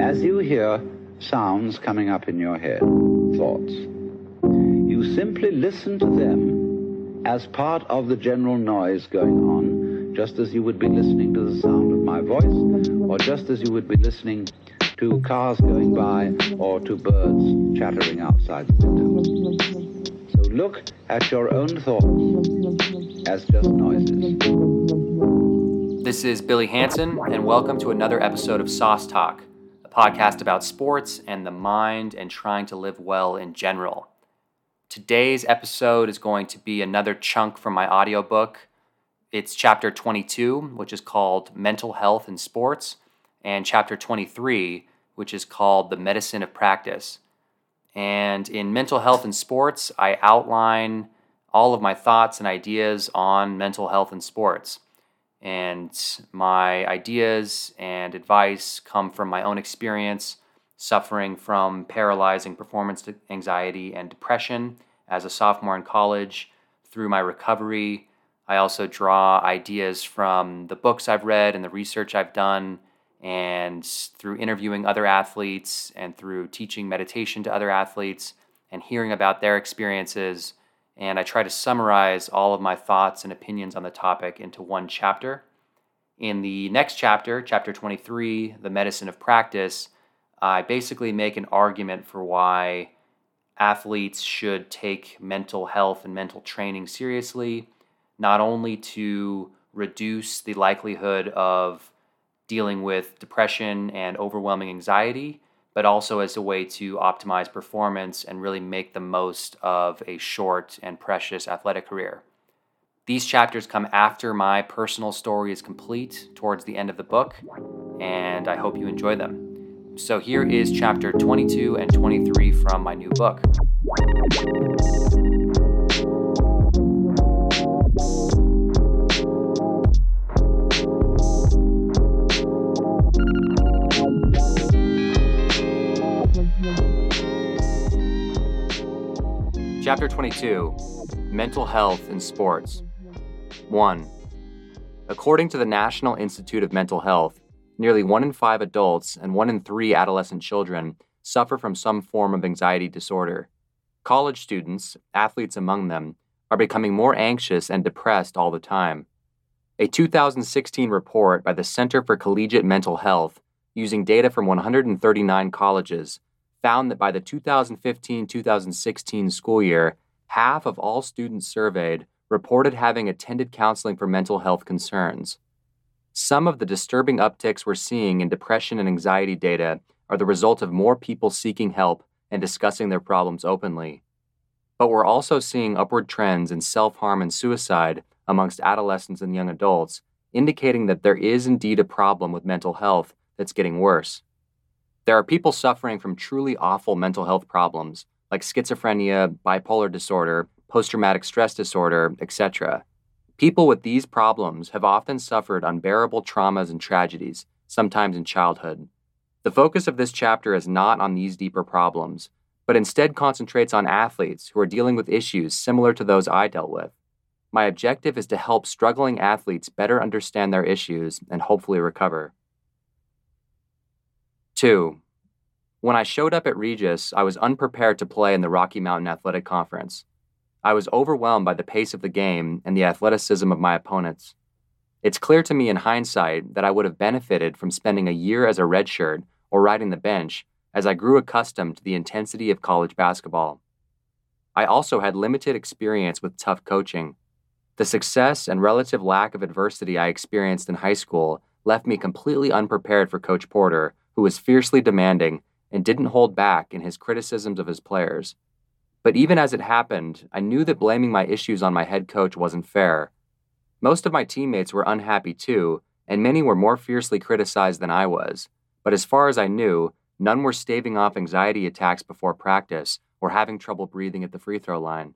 As you hear sounds coming up in your head, thoughts, you simply listen to them as part of the general noise going on, just as you would be listening to the sound of my voice, or just as you would be listening to cars going by or to birds chattering outside the window. So look at your own thoughts as just noises. This is Billy Hanson, and welcome to another episode of Sauce Talk, podcast about sports and the mind and trying to live well in general. Today's episode is going to be another chunk from my audiobook. It's chapter 22, which is called Mental Health in Sports, and chapter 23, which is called The Medicine of Practice. And in Mental Health in Sports, I outline all of my thoughts and ideas on mental health in sports. And my ideas and advice come from my own experience suffering from paralyzing performance anxiety and depression as a sophomore in college through my recovery. I also draw ideas from the books I've read and the research I've done, and through interviewing other athletes and through teaching meditation to other athletes and hearing about their experiences and I try to summarize all of my thoughts and opinions on the topic into one chapter. In the next chapter, chapter 23, The Medicine of Practice, I basically make an argument for why athletes should take mental health and mental training seriously, not only to reduce the likelihood of dealing with depression and overwhelming anxiety, but also as a way to optimize performance and really make the most of a short and precious athletic career. These chapters come after my personal story is complete towards the end of the book, and I hope you enjoy them. So here is chapter 22 and 23 from my new book. Chapter 22 Mental Health in Sports. 1. According to the National Institute of Mental Health, nearly one in five adults and one in three adolescent children suffer from some form of anxiety disorder. College students, athletes among them, are becoming more anxious and depressed all the time. A 2016 report by the Center for Collegiate Mental Health, using data from 139 colleges, found that by the 2015 2016 school year, half of all students surveyed reported having attended counseling for mental health concerns. Some of the disturbing upticks we're seeing in depression and anxiety data are the result of more people seeking help and discussing their problems openly. But we're also seeing upward trends in self harm and suicide amongst adolescents and young adults, indicating that there is indeed a problem with mental health that's getting worse. There are people suffering from truly awful mental health problems like schizophrenia, bipolar disorder, post traumatic stress disorder, etc. People with these problems have often suffered unbearable traumas and tragedies, sometimes in childhood. The focus of this chapter is not on these deeper problems, but instead concentrates on athletes who are dealing with issues similar to those I dealt with. My objective is to help struggling athletes better understand their issues and hopefully recover. 2. When I showed up at Regis, I was unprepared to play in the Rocky Mountain Athletic Conference. I was overwhelmed by the pace of the game and the athleticism of my opponents. It's clear to me in hindsight that I would have benefited from spending a year as a redshirt or riding the bench as I grew accustomed to the intensity of college basketball. I also had limited experience with tough coaching. The success and relative lack of adversity I experienced in high school left me completely unprepared for Coach Porter who was fiercely demanding and didn't hold back in his criticisms of his players. But even as it happened, I knew that blaming my issues on my head coach wasn't fair. Most of my teammates were unhappy too, and many were more fiercely criticized than I was. But as far as I knew, none were staving off anxiety attacks before practice or having trouble breathing at the free throw line.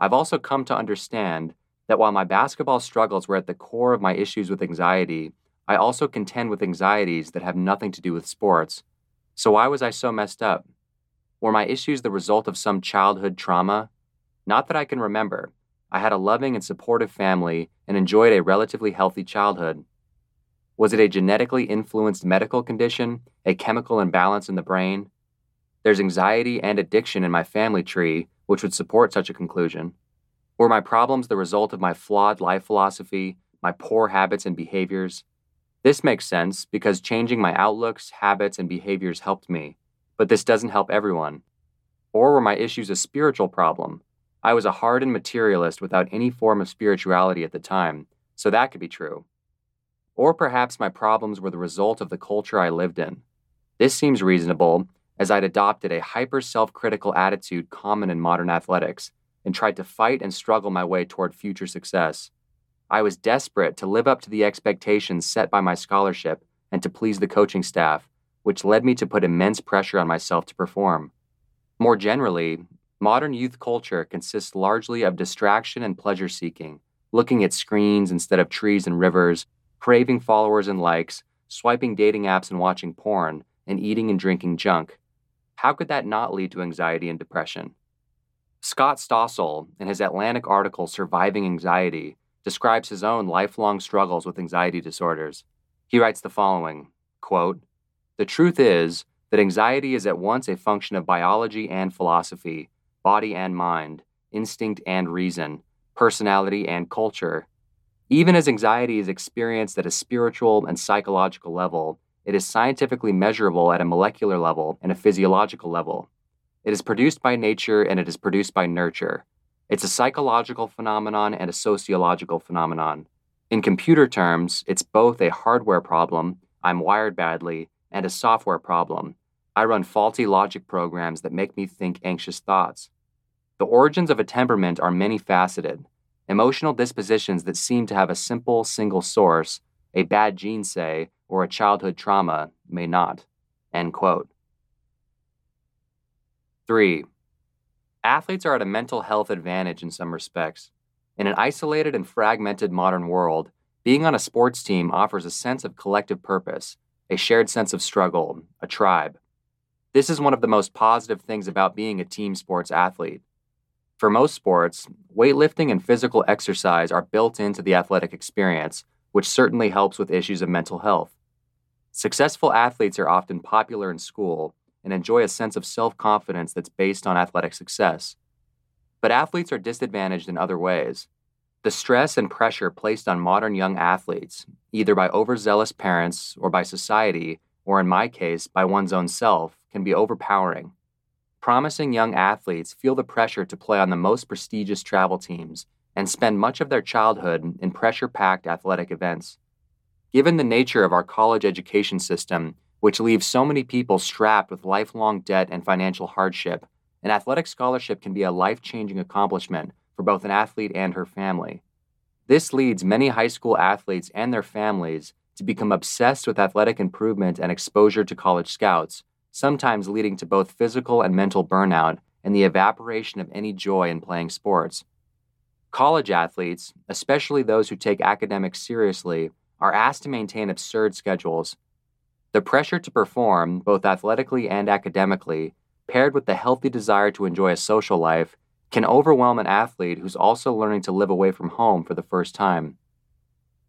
I've also come to understand that while my basketball struggles were at the core of my issues with anxiety, I also contend with anxieties that have nothing to do with sports. So why was I so messed up? Were my issues the result of some childhood trauma? Not that I can remember. I had a loving and supportive family and enjoyed a relatively healthy childhood. Was it a genetically influenced medical condition, a chemical imbalance in the brain? There's anxiety and addiction in my family tree, which would support such a conclusion. Were my problems the result of my flawed life philosophy, my poor habits and behaviors? This makes sense because changing my outlooks, habits, and behaviors helped me, but this doesn't help everyone. Or were my issues a spiritual problem? I was a hardened materialist without any form of spirituality at the time, so that could be true. Or perhaps my problems were the result of the culture I lived in. This seems reasonable, as I'd adopted a hyper self critical attitude common in modern athletics and tried to fight and struggle my way toward future success. I was desperate to live up to the expectations set by my scholarship and to please the coaching staff, which led me to put immense pressure on myself to perform. More generally, modern youth culture consists largely of distraction and pleasure seeking, looking at screens instead of trees and rivers, craving followers and likes, swiping dating apps and watching porn, and eating and drinking junk. How could that not lead to anxiety and depression? Scott Stossel, in his Atlantic article Surviving Anxiety, describes his own lifelong struggles with anxiety disorders. He writes the following quote, The truth is that anxiety is at once a function of biology and philosophy, body and mind, instinct and reason, personality and culture. Even as anxiety is experienced at a spiritual and psychological level, it is scientifically measurable at a molecular level and a physiological level. It is produced by nature and it is produced by nurture. It's a psychological phenomenon and a sociological phenomenon. In computer terms, it's both a hardware problem, I'm wired badly, and a software problem. I run faulty logic programs that make me think anxious thoughts. The origins of a temperament are many faceted. Emotional dispositions that seem to have a simple single source, a bad gene, say, or a childhood trauma, may not. End quote. 3. Athletes are at a mental health advantage in some respects. In an isolated and fragmented modern world, being on a sports team offers a sense of collective purpose, a shared sense of struggle, a tribe. This is one of the most positive things about being a team sports athlete. For most sports, weightlifting and physical exercise are built into the athletic experience, which certainly helps with issues of mental health. Successful athletes are often popular in school, and enjoy a sense of self confidence that's based on athletic success. But athletes are disadvantaged in other ways. The stress and pressure placed on modern young athletes, either by overzealous parents or by society, or in my case, by one's own self, can be overpowering. Promising young athletes feel the pressure to play on the most prestigious travel teams and spend much of their childhood in pressure packed athletic events. Given the nature of our college education system, which leaves so many people strapped with lifelong debt and financial hardship, an athletic scholarship can be a life changing accomplishment for both an athlete and her family. This leads many high school athletes and their families to become obsessed with athletic improvement and exposure to college scouts, sometimes leading to both physical and mental burnout and the evaporation of any joy in playing sports. College athletes, especially those who take academics seriously, are asked to maintain absurd schedules the pressure to perform, both athletically and academically, paired with the healthy desire to enjoy a social life, can overwhelm an athlete who's also learning to live away from home for the first time.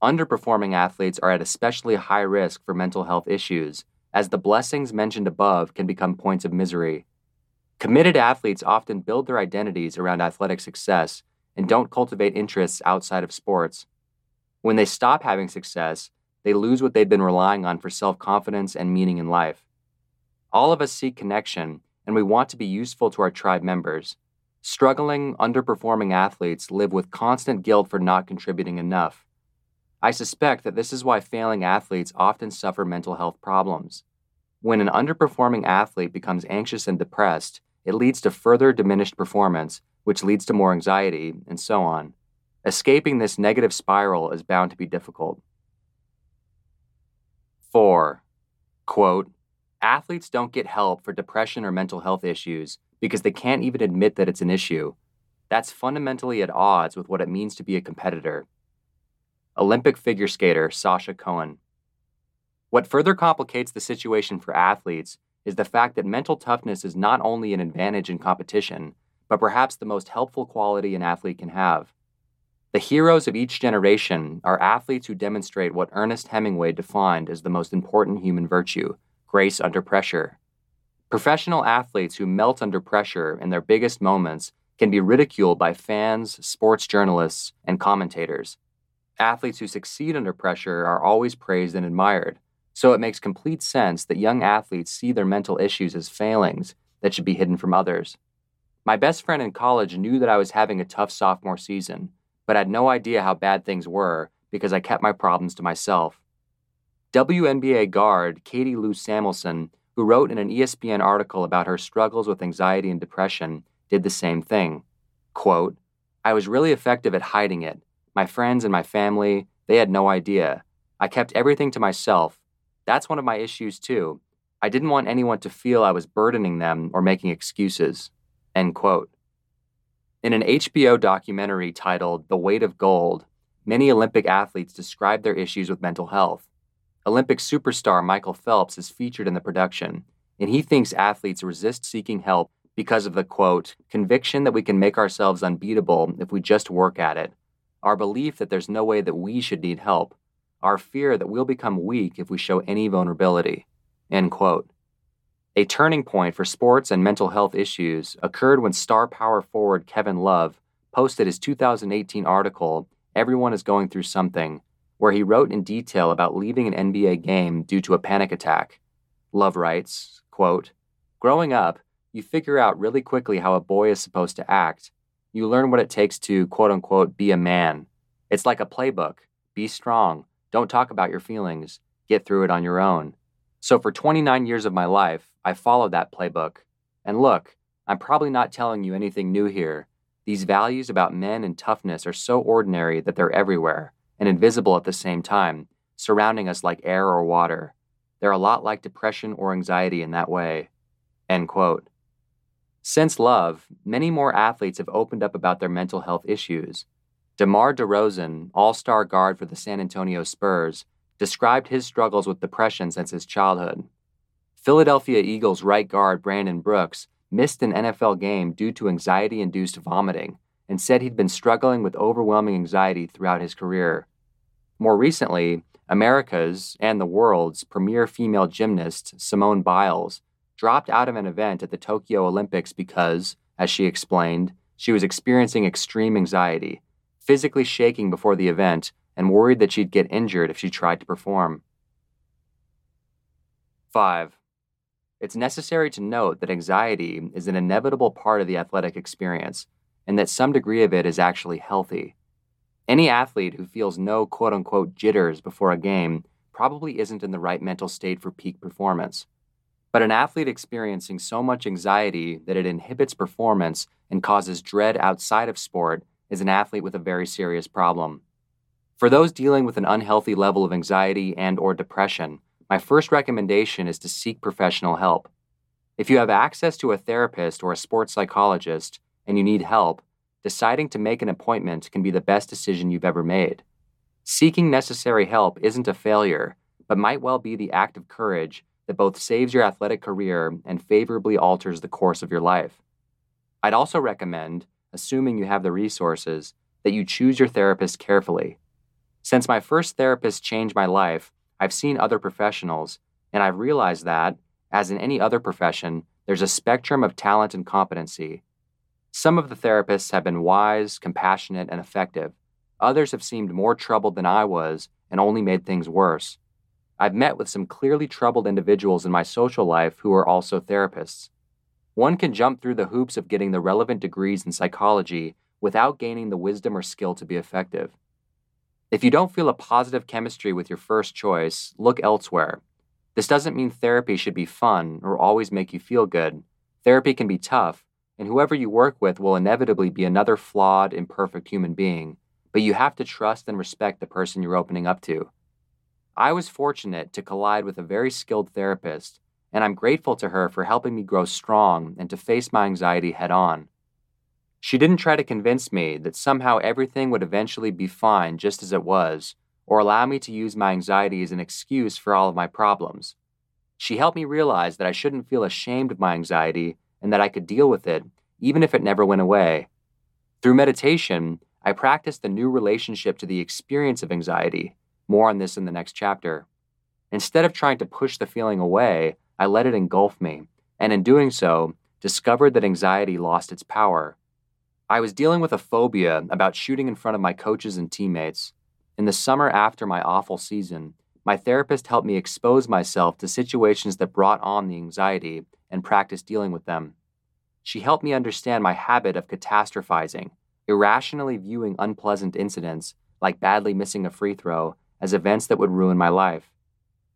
Underperforming athletes are at especially high risk for mental health issues, as the blessings mentioned above can become points of misery. Committed athletes often build their identities around athletic success and don't cultivate interests outside of sports. When they stop having success, they lose what they've been relying on for self confidence and meaning in life. All of us seek connection, and we want to be useful to our tribe members. Struggling, underperforming athletes live with constant guilt for not contributing enough. I suspect that this is why failing athletes often suffer mental health problems. When an underperforming athlete becomes anxious and depressed, it leads to further diminished performance, which leads to more anxiety, and so on. Escaping this negative spiral is bound to be difficult. 4. Quote, athletes don't get help for depression or mental health issues because they can't even admit that it's an issue. That's fundamentally at odds with what it means to be a competitor. Olympic figure skater Sasha Cohen. What further complicates the situation for athletes is the fact that mental toughness is not only an advantage in competition, but perhaps the most helpful quality an athlete can have. The heroes of each generation are athletes who demonstrate what Ernest Hemingway defined as the most important human virtue grace under pressure. Professional athletes who melt under pressure in their biggest moments can be ridiculed by fans, sports journalists, and commentators. Athletes who succeed under pressure are always praised and admired, so it makes complete sense that young athletes see their mental issues as failings that should be hidden from others. My best friend in college knew that I was having a tough sophomore season, but had no idea how bad things were because I kept my problems to myself. WNBA guard Katie Lou Samuelson, who wrote in an ESPN article about her struggles with anxiety and depression, did the same thing. Quote, I was really effective at hiding it. My friends and my family, they had no idea. I kept everything to myself. That's one of my issues, too. I didn't want anyone to feel I was burdening them or making excuses. End quote. In an HBO documentary titled The Weight of Gold, many Olympic athletes describe their issues with mental health. Olympic superstar Michael Phelps is featured in the production, and he thinks athletes resist seeking help because of the quote, conviction that we can make ourselves unbeatable if we just work at it, our belief that there's no way that we should need help, our fear that we'll become weak if we show any vulnerability. End quote. A turning point for sports and mental health issues occurred when star power forward Kevin Love posted his 2018 article, Everyone is Going Through Something, where he wrote in detail about leaving an NBA game due to a panic attack. Love writes, quote, Growing up, you figure out really quickly how a boy is supposed to act. You learn what it takes to, quote unquote, be a man. It's like a playbook. Be strong. Don't talk about your feelings. Get through it on your own. So for 29 years of my life, I followed that playbook. And look, I'm probably not telling you anything new here. These values about men and toughness are so ordinary that they're everywhere and invisible at the same time, surrounding us like air or water. They're a lot like depression or anxiety in that way. End quote. Since Love, many more athletes have opened up about their mental health issues. DeMar DeRozan, all star guard for the San Antonio Spurs, described his struggles with depression since his childhood. Philadelphia Eagles right guard Brandon Brooks missed an NFL game due to anxiety induced vomiting and said he'd been struggling with overwhelming anxiety throughout his career. More recently, America's and the world's premier female gymnast, Simone Biles, dropped out of an event at the Tokyo Olympics because, as she explained, she was experiencing extreme anxiety, physically shaking before the event and worried that she'd get injured if she tried to perform. 5. It's necessary to note that anxiety is an inevitable part of the athletic experience, and that some degree of it is actually healthy. Any athlete who feels no quote unquote jitters before a game probably isn't in the right mental state for peak performance. But an athlete experiencing so much anxiety that it inhibits performance and causes dread outside of sport is an athlete with a very serious problem. For those dealing with an unhealthy level of anxiety and or depression, my first recommendation is to seek professional help. If you have access to a therapist or a sports psychologist and you need help, deciding to make an appointment can be the best decision you've ever made. Seeking necessary help isn't a failure, but might well be the act of courage that both saves your athletic career and favorably alters the course of your life. I'd also recommend, assuming you have the resources, that you choose your therapist carefully. Since my first therapist changed my life, I've seen other professionals, and I've realized that, as in any other profession, there's a spectrum of talent and competency. Some of the therapists have been wise, compassionate, and effective. Others have seemed more troubled than I was and only made things worse. I've met with some clearly troubled individuals in my social life who are also therapists. One can jump through the hoops of getting the relevant degrees in psychology without gaining the wisdom or skill to be effective. If you don't feel a positive chemistry with your first choice, look elsewhere. This doesn't mean therapy should be fun or always make you feel good. Therapy can be tough, and whoever you work with will inevitably be another flawed, imperfect human being, but you have to trust and respect the person you're opening up to. I was fortunate to collide with a very skilled therapist, and I'm grateful to her for helping me grow strong and to face my anxiety head on. She didn't try to convince me that somehow everything would eventually be fine just as it was, or allow me to use my anxiety as an excuse for all of my problems. She helped me realize that I shouldn't feel ashamed of my anxiety and that I could deal with it, even if it never went away. Through meditation, I practiced the new relationship to the experience of anxiety. More on this in the next chapter. Instead of trying to push the feeling away, I let it engulf me, and in doing so, discovered that anxiety lost its power. I was dealing with a phobia about shooting in front of my coaches and teammates. In the summer after my awful season, my therapist helped me expose myself to situations that brought on the anxiety and practice dealing with them. She helped me understand my habit of catastrophizing, irrationally viewing unpleasant incidents, like badly missing a free throw, as events that would ruin my life.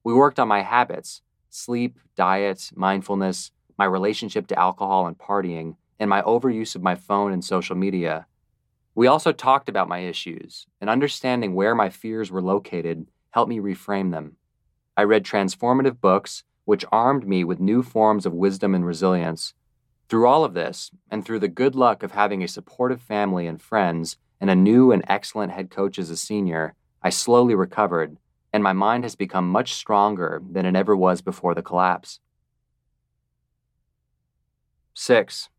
We worked on my habits sleep, diet, mindfulness, my relationship to alcohol and partying, and my overuse of my phone and social media. We also talked about my issues, and understanding where my fears were located helped me reframe them. I read transformative books, which armed me with new forms of wisdom and resilience. Through all of this, and through the good luck of having a supportive family and friends, and a new and excellent head coach as a senior, I slowly recovered, and my mind has become much stronger than it ever was before the collapse. 6.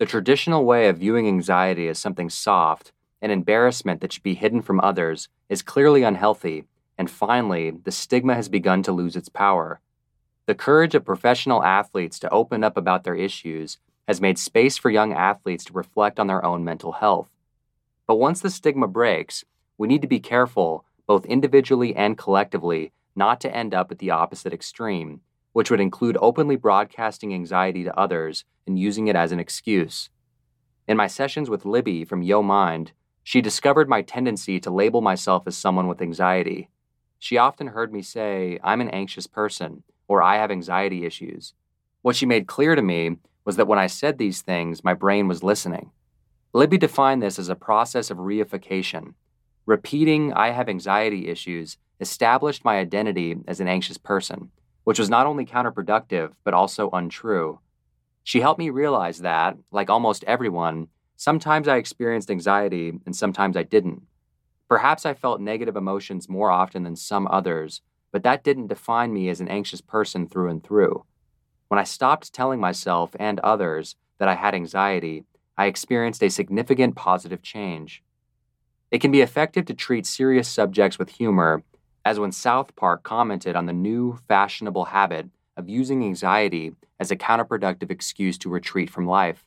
The traditional way of viewing anxiety as something soft, an embarrassment that should be hidden from others, is clearly unhealthy, and finally, the stigma has begun to lose its power. The courage of professional athletes to open up about their issues has made space for young athletes to reflect on their own mental health. But once the stigma breaks, we need to be careful, both individually and collectively, not to end up at the opposite extreme, which would include openly broadcasting anxiety to others and using it as an excuse. In my sessions with Libby from Yo Mind, she discovered my tendency to label myself as someone with anxiety. She often heard me say, I'm an anxious person, or I have anxiety issues. What she made clear to me was that when I said these things, my brain was listening. Libby defined this as a process of reification. Repeating, I have anxiety issues, established my identity as an anxious person which was not only counterproductive, but also untrue. She helped me realize that, like almost everyone, sometimes I experienced anxiety and sometimes I didn't. Perhaps I felt negative emotions more often than some others, but that didn't define me as an anxious person through and through. When I stopped telling myself and others that I had anxiety, I experienced a significant positive change. It can be effective to treat serious subjects with humor as when South Park commented on the new fashionable habit of using anxiety as a counterproductive excuse to retreat from life.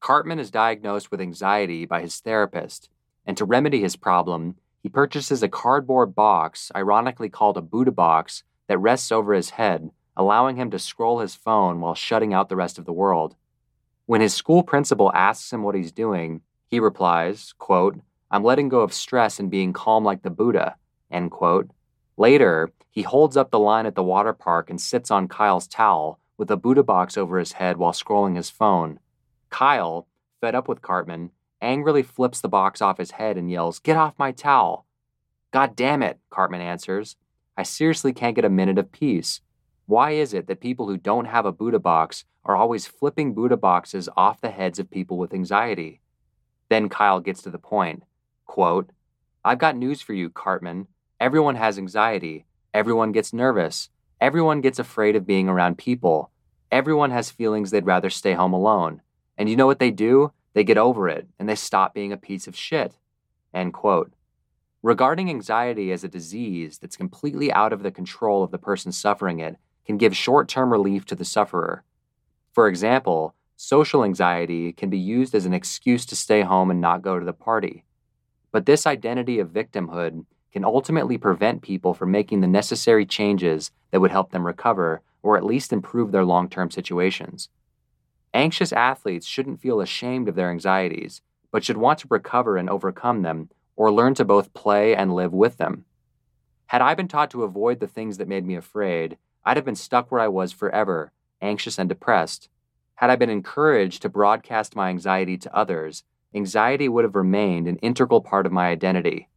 Cartman is diagnosed with anxiety by his therapist, and to remedy his problem, he purchases a cardboard box, ironically called a Buddha box, that rests over his head, allowing him to scroll his phone while shutting out the rest of the world. When his school principal asks him what he's doing, he replies, quote, I'm letting go of stress and being calm like the Buddha. End quote. Later, he holds up the line at the water park and sits on Kyle's towel with a Buddha box over his head while scrolling his phone. Kyle, fed up with Cartman, angrily flips the box off his head and yells, Get off my towel! God damn it, Cartman answers. I seriously can't get a minute of peace. Why is it that people who don't have a Buddha box are always flipping Buddha boxes off the heads of people with anxiety? Then Kyle gets to the point. Quote, I've got news for you, Cartman. Everyone has anxiety. Everyone gets nervous. Everyone gets afraid of being around people. Everyone has feelings they'd rather stay home alone. And you know what they do? They get over it and they stop being a piece of shit. End quote. Regarding anxiety as a disease that's completely out of the control of the person suffering it can give short term relief to the sufferer. For example, social anxiety can be used as an excuse to stay home and not go to the party. But this identity of victimhood can ultimately prevent people from making the necessary changes that would help them recover or at least improve their long term situations. Anxious athletes shouldn't feel ashamed of their anxieties, but should want to recover and overcome them or learn to both play and live with them. Had I been taught to avoid the things that made me afraid, I'd have been stuck where I was forever, anxious and depressed. Had I been encouraged to broadcast my anxiety to others, anxiety would have remained an integral part of my identity.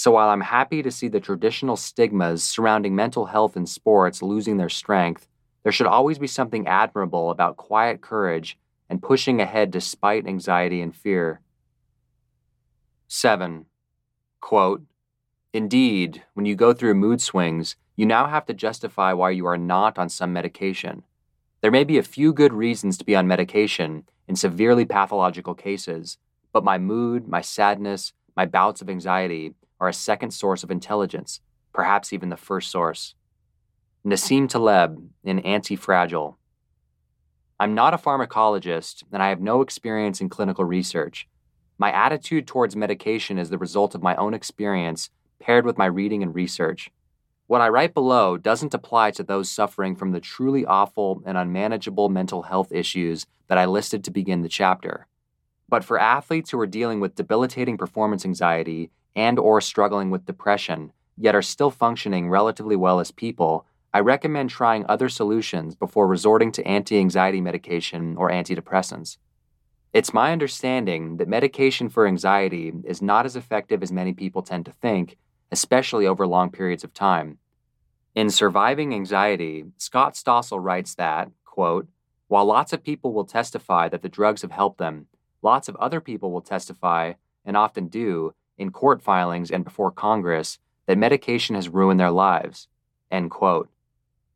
So while I'm happy to see the traditional stigmas surrounding mental health in sports losing their strength, there should always be something admirable about quiet courage and pushing ahead despite anxiety and fear. 7. Quote, Indeed, when you go through mood swings, you now have to justify why you are not on some medication. There may be a few good reasons to be on medication in severely pathological cases, but my mood, my sadness, my bouts of anxiety are a second source of intelligence, perhaps even the first source. Nassim Taleb in Anti Fragile. I'm not a pharmacologist and I have no experience in clinical research. My attitude towards medication is the result of my own experience paired with my reading and research. What I write below doesn't apply to those suffering from the truly awful and unmanageable mental health issues that I listed to begin the chapter. But for athletes who are dealing with debilitating performance anxiety and or struggling with depression, yet are still functioning relatively well as people, I recommend trying other solutions before resorting to anti-anxiety medication or antidepressants. It's my understanding that medication for anxiety is not as effective as many people tend to think especially over long periods of time. In Surviving Anxiety, Scott Stossel writes that, quote, while lots of people will testify that the drugs have helped them, lots of other people will testify, and often do, in court filings and before Congress, that medication has ruined their lives. End quote.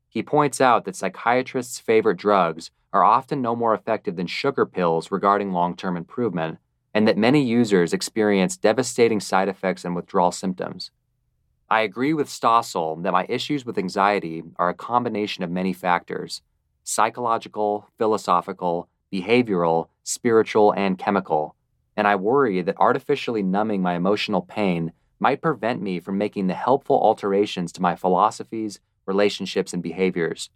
He points out that psychiatrists' favorite drugs are often no more effective than sugar pills regarding long term improvement, and that many users experience devastating side effects and withdrawal symptoms. I agree with Stossel that my issues with anxiety are a combination of many factors psychological, philosophical, behavioral, spiritual, and chemical, and I worry that artificially numbing my emotional pain might prevent me from making the helpful alterations to my philosophies, relationships, and behaviors.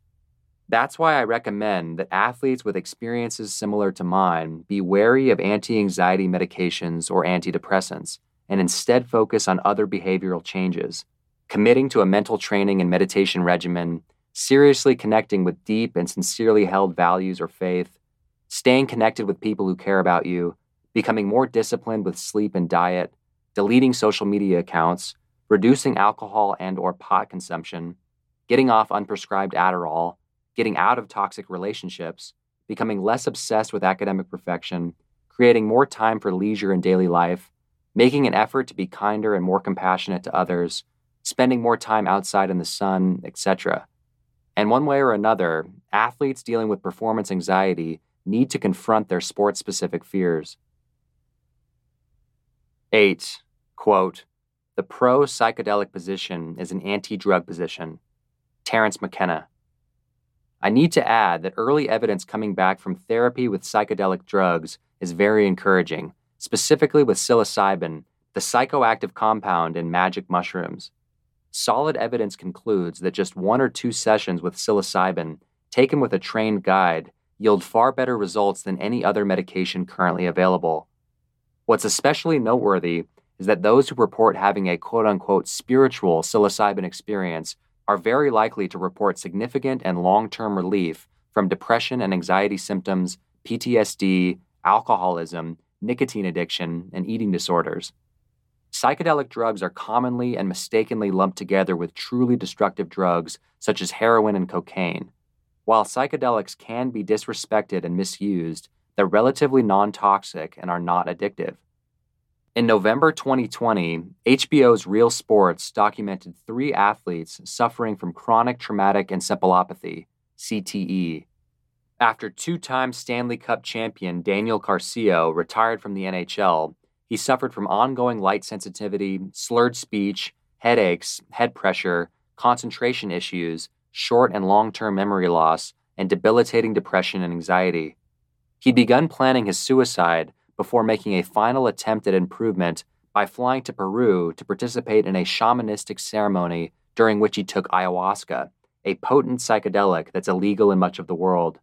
That's why I recommend that athletes with experiences similar to mine be wary of anti anxiety medications or antidepressants and instead focus on other behavioral changes, committing to a mental training and meditation regimen, seriously connecting with deep and sincerely held values or faith, staying connected with people who care about you, becoming more disciplined with sleep and diet, deleting social media accounts, reducing alcohol and or pot consumption, getting off unprescribed Adderall, getting out of toxic relationships, becoming less obsessed with academic perfection, creating more time for leisure and daily life, making an effort to be kinder and more compassionate to others, spending more time outside in the sun, etc. And one way or another, athletes dealing with performance anxiety need to confront their sport specific fears. 8. Quote, the pro psychedelic position is an anti drug position. Terence McKenna. I need to add that early evidence coming back from therapy with psychedelic drugs is very encouraging, specifically with psilocybin, the psychoactive compound in magic mushrooms. Solid evidence concludes that just one or two sessions with psilocybin, taken with a trained guide, yield far better results than any other medication currently available. What's especially noteworthy is that those who report having a quote unquote spiritual psilocybin experience are very likely to report significant and long term relief from depression and anxiety symptoms, PTSD, alcoholism, nicotine addiction, and eating disorders. Psychedelic drugs are commonly and mistakenly lumped together with truly destructive drugs such as heroin and cocaine. While psychedelics can be disrespected and misused, they're relatively non toxic and are not addictive. In November 2020, HBO's Real Sports documented three athletes suffering from chronic traumatic encephalopathy, CTE, after two time Stanley Cup champion Daniel Carcillo retired from the NHL, he suffered from ongoing light sensitivity, slurred speech, headaches, head pressure, concentration issues, short and long term memory loss, and debilitating depression and anxiety. He'd begun planning his suicide before making a final attempt at improvement by flying to Peru to participate in a shamanistic ceremony during which he took ayahuasca, a potent psychedelic that's illegal in much of the world.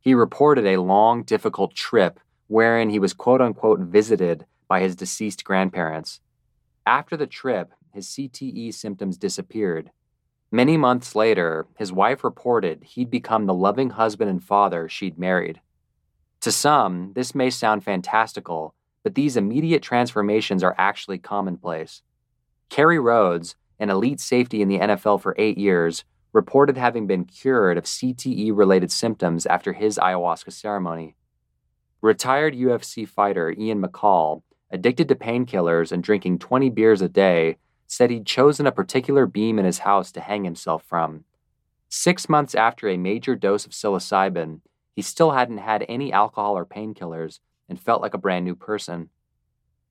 He reported a long, difficult trip wherein he was quote unquote visited by his deceased grandparents. After the trip, his CTE symptoms disappeared. Many months later, his wife reported he'd become the loving husband and father she'd married. To some, this may sound fantastical, but these immediate transformations are actually commonplace. Kerry Rhodes, an elite safety in the NFL for eight years, reported having been cured of CTE related symptoms after his ayahuasca ceremony. Retired UFC fighter Ian McCall, addicted to painkillers and drinking 20 beers a day, said he'd chosen a particular beam in his house to hang himself from. Six months after a major dose of psilocybin, he still hadn't had any alcohol or painkillers and felt like a brand new person.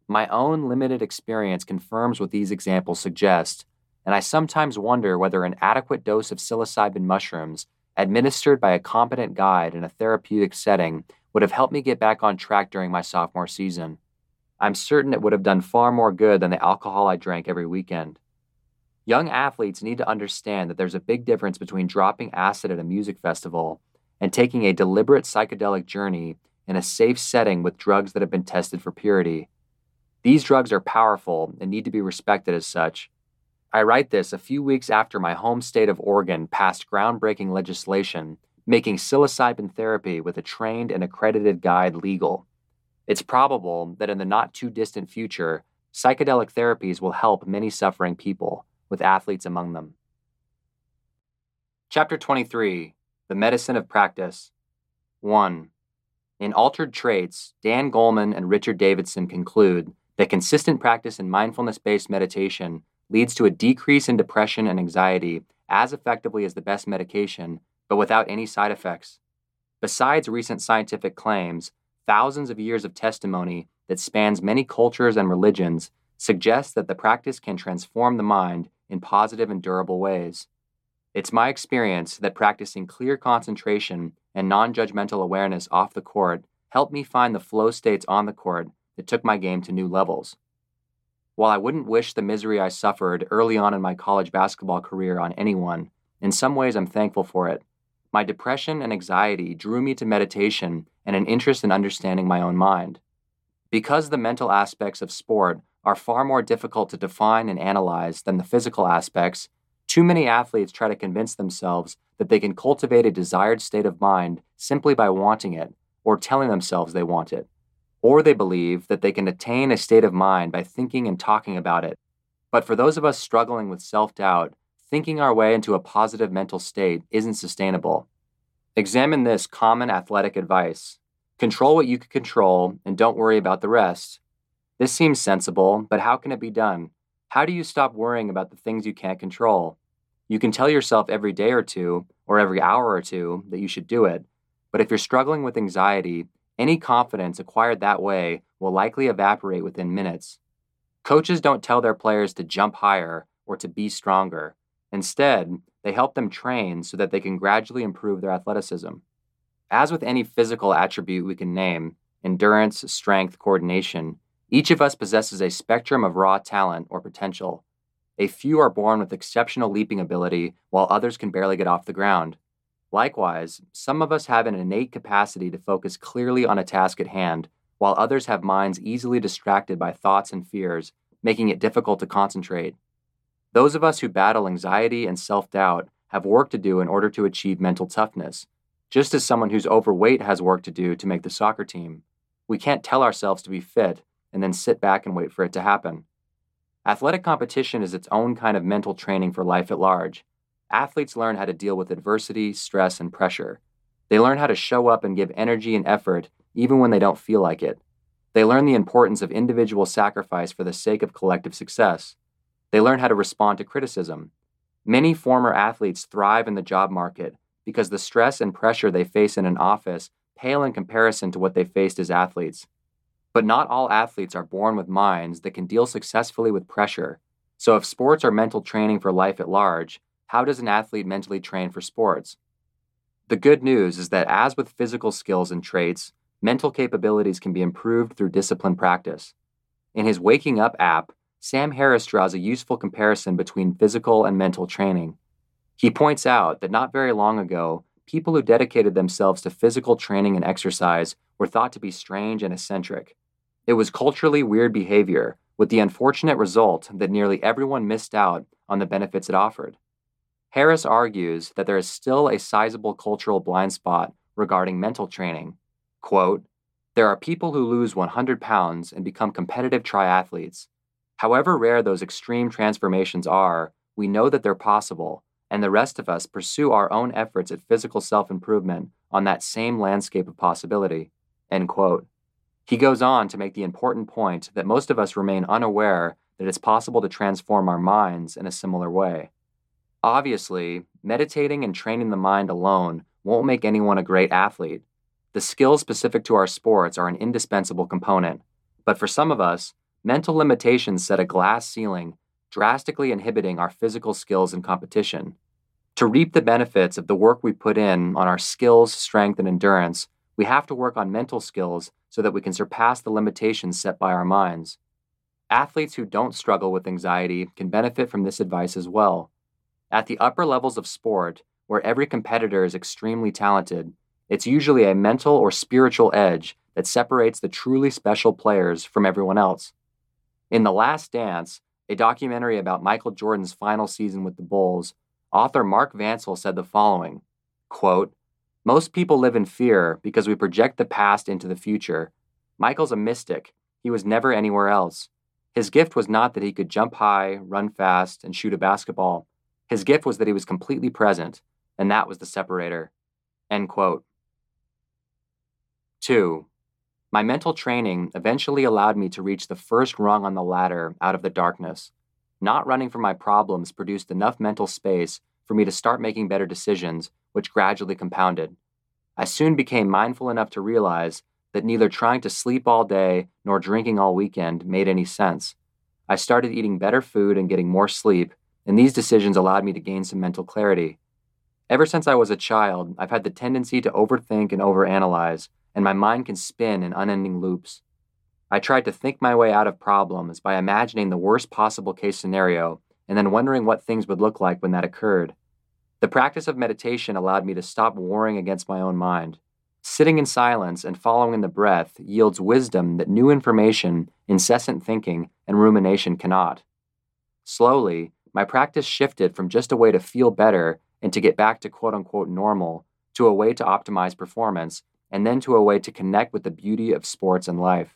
My own limited experience confirms what these examples suggest, and I sometimes wonder whether an adequate dose of psilocybin mushrooms, administered by a competent guide in a therapeutic setting, would have helped me get back on track during my sophomore season. I'm certain it would have done far more good than the alcohol I drank every weekend. Young athletes need to understand that there's a big difference between dropping acid at a music festival and taking a deliberate psychedelic journey in a safe setting with drugs that have been tested for purity. These drugs are powerful and need to be respected as such. I write this a few weeks after my home state of Oregon passed groundbreaking legislation making psilocybin therapy with a trained and accredited guide legal. It's probable that in the not too distant future, psychedelic therapies will help many suffering people, with athletes among them. Chapter 23 The Medicine of Practice 1. In Altered Traits, Dan Goleman and Richard Davidson conclude that consistent practice in mindfulness based meditation leads to a decrease in depression and anxiety as effectively as the best medication, but without any side effects. Besides recent scientific claims, thousands of years of testimony that spans many cultures and religions suggests that the practice can transform the mind in positive and durable ways. It's my experience that practicing clear concentration and non judgmental awareness off the court helped me find the flow states on the court that took my game to new levels. While I wouldn't wish the misery I suffered early on in my college basketball career on anyone, in some ways I'm thankful for it. My depression and anxiety drew me to meditation and an interest in understanding my own mind. Because the mental aspects of sport are far more difficult to define and analyze than the physical aspects, too many athletes try to convince themselves that they can cultivate a desired state of mind simply by wanting it or telling themselves they want it. Or they believe that they can attain a state of mind by thinking and talking about it. But for those of us struggling with self doubt, thinking our way into a positive mental state isn't sustainable. Examine this common athletic advice control what you can control and don't worry about the rest. This seems sensible, but how can it be done? How do you stop worrying about the things you can't control? You can tell yourself every day or two, or every hour or two, that you should do it, but if you're struggling with anxiety, any confidence acquired that way will likely evaporate within minutes. Coaches don't tell their players to jump higher or to be stronger. Instead, they help them train so that they can gradually improve their athleticism. As with any physical attribute we can name endurance, strength, coordination each of us possesses a spectrum of raw talent or potential. A few are born with exceptional leaping ability, while others can barely get off the ground. Likewise, some of us have an innate capacity to focus clearly on a task at hand, while others have minds easily distracted by thoughts and fears, making it difficult to concentrate. Those of us who battle anxiety and self doubt have work to do in order to achieve mental toughness, just as someone who's overweight has work to do to make the soccer team. We can't tell ourselves to be fit and then sit back and wait for it to happen. Athletic competition is its own kind of mental training for life at large. Athletes learn how to deal with adversity, stress, and pressure. They learn how to show up and give energy and effort even when they don't feel like it. They learn the importance of individual sacrifice for the sake of collective success. They learn how to respond to criticism. Many former athletes thrive in the job market because the stress and pressure they face in an office pale in comparison to what they faced as athletes. But not all athletes are born with minds that can deal successfully with pressure. So, if sports are mental training for life at large, how does an athlete mentally train for sports? The good news is that, as with physical skills and traits, mental capabilities can be improved through disciplined practice. In his Waking Up app, Sam Harris draws a useful comparison between physical and mental training. He points out that not very long ago, people who dedicated themselves to physical training and exercise were thought to be strange and eccentric. It was culturally weird behavior, with the unfortunate result that nearly everyone missed out on the benefits it offered. Harris argues that there is still a sizable cultural blind spot regarding mental training. Quote, there are people who lose 100 pounds and become competitive triathletes, However rare those extreme transformations are, we know that they're possible, and the rest of us pursue our own efforts at physical self improvement on that same landscape of possibility. End quote. He goes on to make the important point that most of us remain unaware that it's possible to transform our minds in a similar way. Obviously, meditating and training the mind alone won't make anyone a great athlete. The skills specific to our sports are an indispensable component, but for some of us, mental limitations set a glass ceiling, drastically inhibiting our physical skills in competition. To reap the benefits of the work we put in on our skills, strength, and endurance, we have to work on mental skills so that we can surpass the limitations set by our minds. Athletes who don't struggle with anxiety can benefit from this advice as well. At the upper levels of sport, where every competitor is extremely talented, it's usually a mental or spiritual edge that separates the truly special players from everyone else. In The Last Dance, a documentary about Michael Jordan's final season with the Bulls, author Mark Vancil said the following quote, Most people live in fear because we project the past into the future. Michael's a mystic. He was never anywhere else. His gift was not that he could jump high, run fast, and shoot a basketball. His gift was that he was completely present, and that was the separator. End quote. 2. My mental training eventually allowed me to reach the first rung on the ladder out of the darkness. Not running from my problems produced enough mental space for me to start making better decisions, which gradually compounded. I soon became mindful enough to realize that neither trying to sleep all day nor drinking all weekend made any sense. I started eating better food and getting more sleep, and these decisions allowed me to gain some mental clarity. Ever since I was a child, I've had the tendency to overthink and overanalyze, and my mind can spin in unending loops. I tried to think my way out of problems by imagining the worst possible case scenario and then wondering what things would look like when that occurred. The practice of meditation allowed me to stop warring against my own mind. Sitting in silence and following in the breath yields wisdom that new information, incessant thinking, and rumination cannot. Slowly, my practice shifted from just a way to feel better and to get back to quote unquote normal to a way to optimize performance and then to a way to connect with the beauty of sports and life.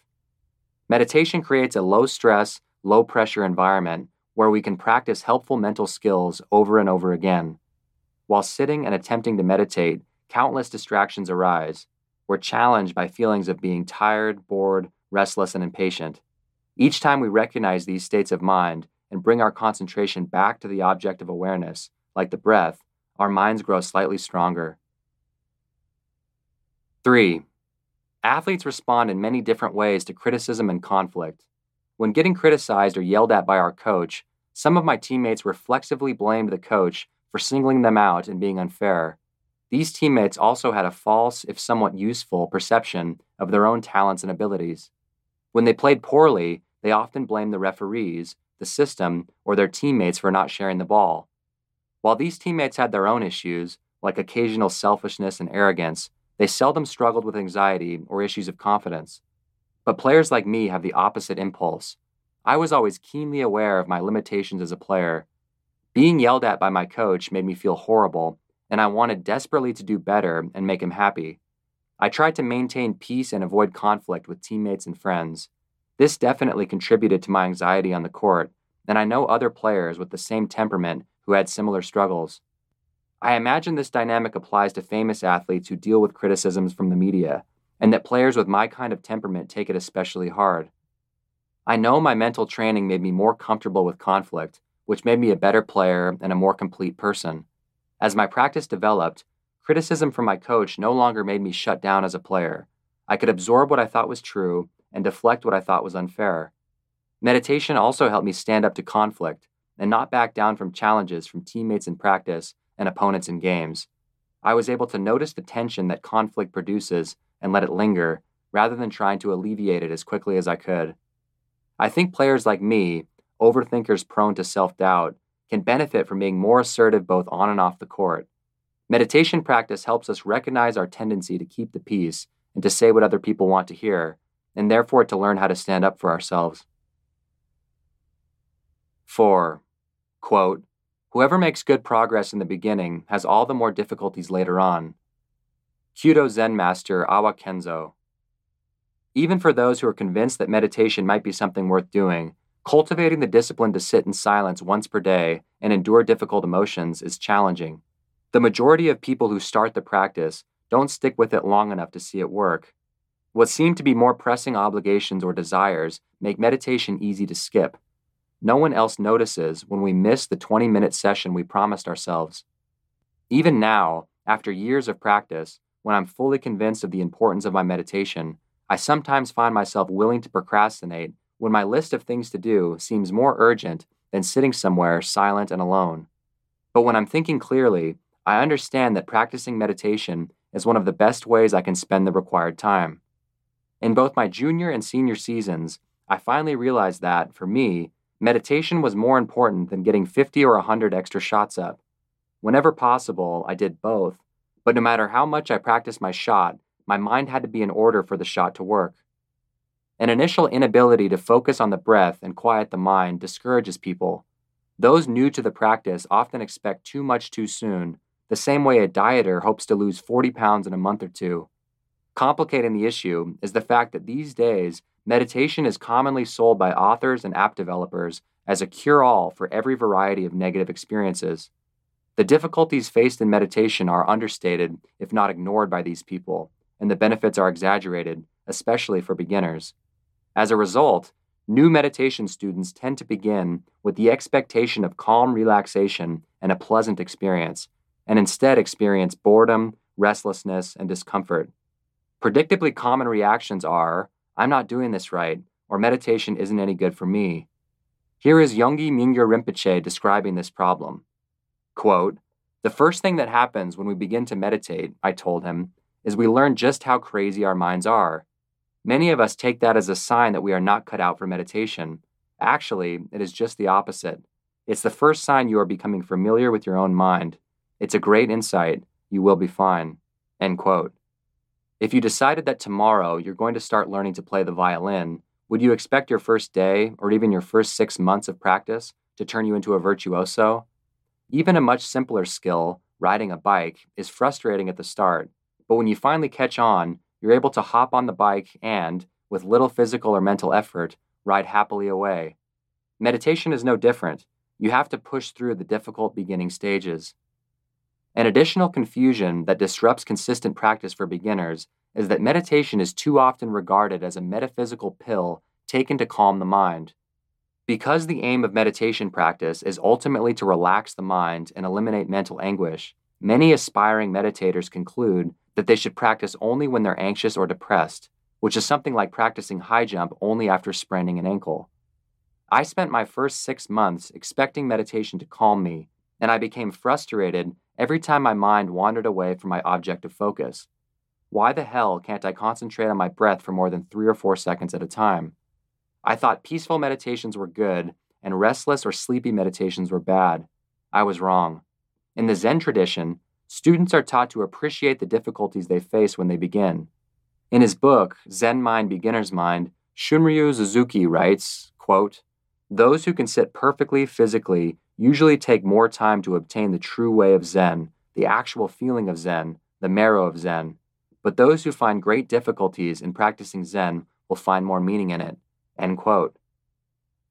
Meditation creates a low stress, low pressure environment where we can practice helpful mental skills over and over again. While sitting and attempting to meditate, countless distractions arise. We're challenged by feelings of being tired, bored, restless, and impatient. Each time we recognize these states of mind and bring our concentration back to the object of awareness, like the breath, our minds grow slightly stronger. 3. Athletes respond in many different ways to criticism and conflict. When getting criticized or yelled at by our coach, some of my teammates reflexively blamed the coach for singling them out and being unfair. These teammates also had a false, if somewhat useful, perception of their own talents and abilities. When they played poorly, they often blamed the referees, the system, or their teammates for not sharing the ball. While these teammates had their own issues, like occasional selfishness and arrogance, they seldom struggled with anxiety or issues of confidence. But players like me have the opposite impulse. I was always keenly aware of my limitations as a player. Being yelled at by my coach made me feel horrible and I wanted desperately to do better and make him happy. I tried to maintain peace and avoid conflict with teammates and friends. This definitely contributed to my anxiety on the court, and I know other players with the same temperament who had similar struggles. I imagine this dynamic applies to famous athletes who deal with criticisms from the media, and that players with my kind of temperament take it especially hard. I know my mental training made me more comfortable with conflict, which made me a better player and a more complete person. As my practice developed, criticism from my coach no longer made me shut down as a player. I could absorb what I thought was true and deflect what I thought was unfair. Meditation also helped me stand up to conflict and not back down from challenges from teammates in practice and opponents in games. I was able to notice the tension that conflict produces and let it linger rather than trying to alleviate it as quickly as I could. I think players like me, overthinkers prone to self doubt, can benefit from being more assertive both on and off the court. Meditation practice helps us recognize our tendency to keep the peace and to say what other people want to hear, and therefore to learn how to stand up for ourselves. 4. Quote, Whoever makes good progress in the beginning has all the more difficulties later on. Kyudo Zen master Awa Kenzo. Even for those who are convinced that meditation might be something worth doing, Cultivating the discipline to sit in silence once per day and endure difficult emotions is challenging. The majority of people who start the practice don't stick with it long enough to see it work. What seem to be more pressing obligations or desires make meditation easy to skip. No one else notices when we miss the 20 minute session we promised ourselves. Even now, after years of practice, when I'm fully convinced of the importance of my meditation, I sometimes find myself willing to procrastinate when my list of things to do seems more urgent than sitting somewhere silent and alone. But when I'm thinking clearly, I understand that practicing meditation is one of the best ways I can spend the required time. In both my junior and senior seasons, I finally realized that, for me, meditation was more important than getting 50 or 100 extra shots up. Whenever possible, I did both, but no matter how much I practiced my shot, my mind had to be in order for the shot to work. An initial inability to focus on the breath and quiet the mind discourages people. Those new to the practice often expect too much too soon, the same way a dieter hopes to lose 40 pounds in a month or two. Complicating the issue is the fact that these days, meditation is commonly sold by authors and app developers as a cure all for every variety of negative experiences. The difficulties faced in meditation are understated, if not ignored, by these people, and the benefits are exaggerated, especially for beginners. As a result, new meditation students tend to begin with the expectation of calm relaxation and a pleasant experience, and instead experience boredom, restlessness, and discomfort. Predictably common reactions are I'm not doing this right, or meditation isn't any good for me. Here is Yongey Mingyur Rinpoche describing this problem. Quote, the first thing that happens when we begin to meditate, I told him, is we learn just how crazy our minds are. Many of us take that as a sign that we are not cut out for meditation. Actually, it is just the opposite. It's the first sign you are becoming familiar with your own mind. It's a great insight. You will be fine. End quote. If you decided that tomorrow you're going to start learning to play the violin, would you expect your first day or even your first six months of practice to turn you into a virtuoso? Even a much simpler skill, riding a bike, is frustrating at the start, but when you finally catch on, you're able to hop on the bike and, with little physical or mental effort, ride happily away. Meditation is no different. You have to push through the difficult beginning stages. An additional confusion that disrupts consistent practice for beginners is that meditation is too often regarded as a metaphysical pill taken to calm the mind. Because the aim of meditation practice is ultimately to relax the mind and eliminate mental anguish, many aspiring meditators conclude that they should practice only when they're anxious or depressed, which is something like practicing high jump only after spraining an ankle. I spent my first six months expecting meditation to calm me, and I became frustrated every time my mind wandered away from my object of focus. Why the hell can't I concentrate on my breath for more than three or four seconds at a time? I thought peaceful meditations were good and restless or sleepy meditations were bad. I was wrong. In the Zen tradition, students are taught to appreciate the difficulties they face when they begin. In his book, Zen Mind, Beginner's Mind, Shunryu Suzuki writes, quote, Those who can sit perfectly physically usually take more time to obtain the true way of Zen, the actual feeling of Zen, the marrow of Zen. But those who find great difficulties in practicing Zen will find more meaning in it. End quote.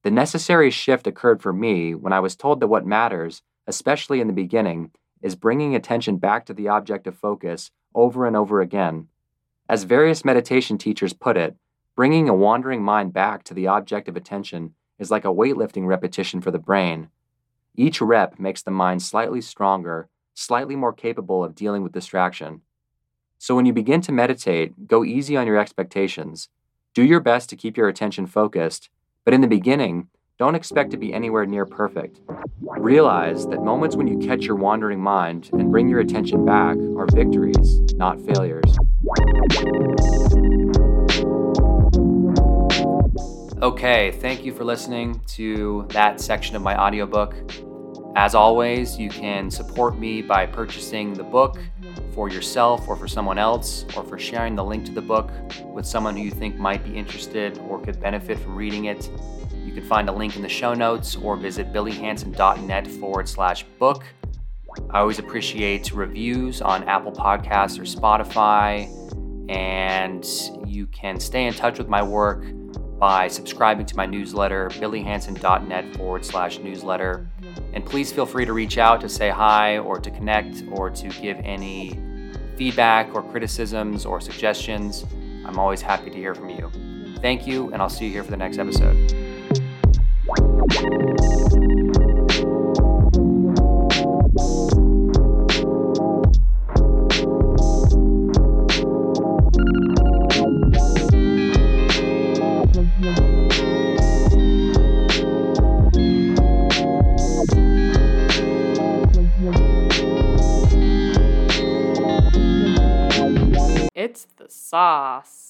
The necessary shift occurred for me when I was told that what matters, especially in the beginning, is bringing attention back to the object of focus over and over again. As various meditation teachers put it, bringing a wandering mind back to the object of attention is like a weightlifting repetition for the brain. Each rep makes the mind slightly stronger, slightly more capable of dealing with distraction. So when you begin to meditate, go easy on your expectations. Do your best to keep your attention focused, but in the beginning, don't expect to be anywhere near perfect. Realize that moments when you catch your wandering mind and bring your attention back are victories, not failures. Okay, thank you for listening to that section of my audiobook. As always, you can support me by purchasing the book for yourself or for someone else, or for sharing the link to the book with someone who you think might be interested or could benefit from reading it. You can find a link in the show notes or visit billyhanson.net forward slash book. I always appreciate reviews on Apple Podcasts or Spotify, and you can stay in touch with my work by subscribing to my newsletter, billyhanson.net forward slash newsletter. And please feel free to reach out to say hi or to connect or to give any feedback or criticisms or suggestions. I'm always happy to hear from you. Thank you, and I'll see you here for the next episode. It's the sauce.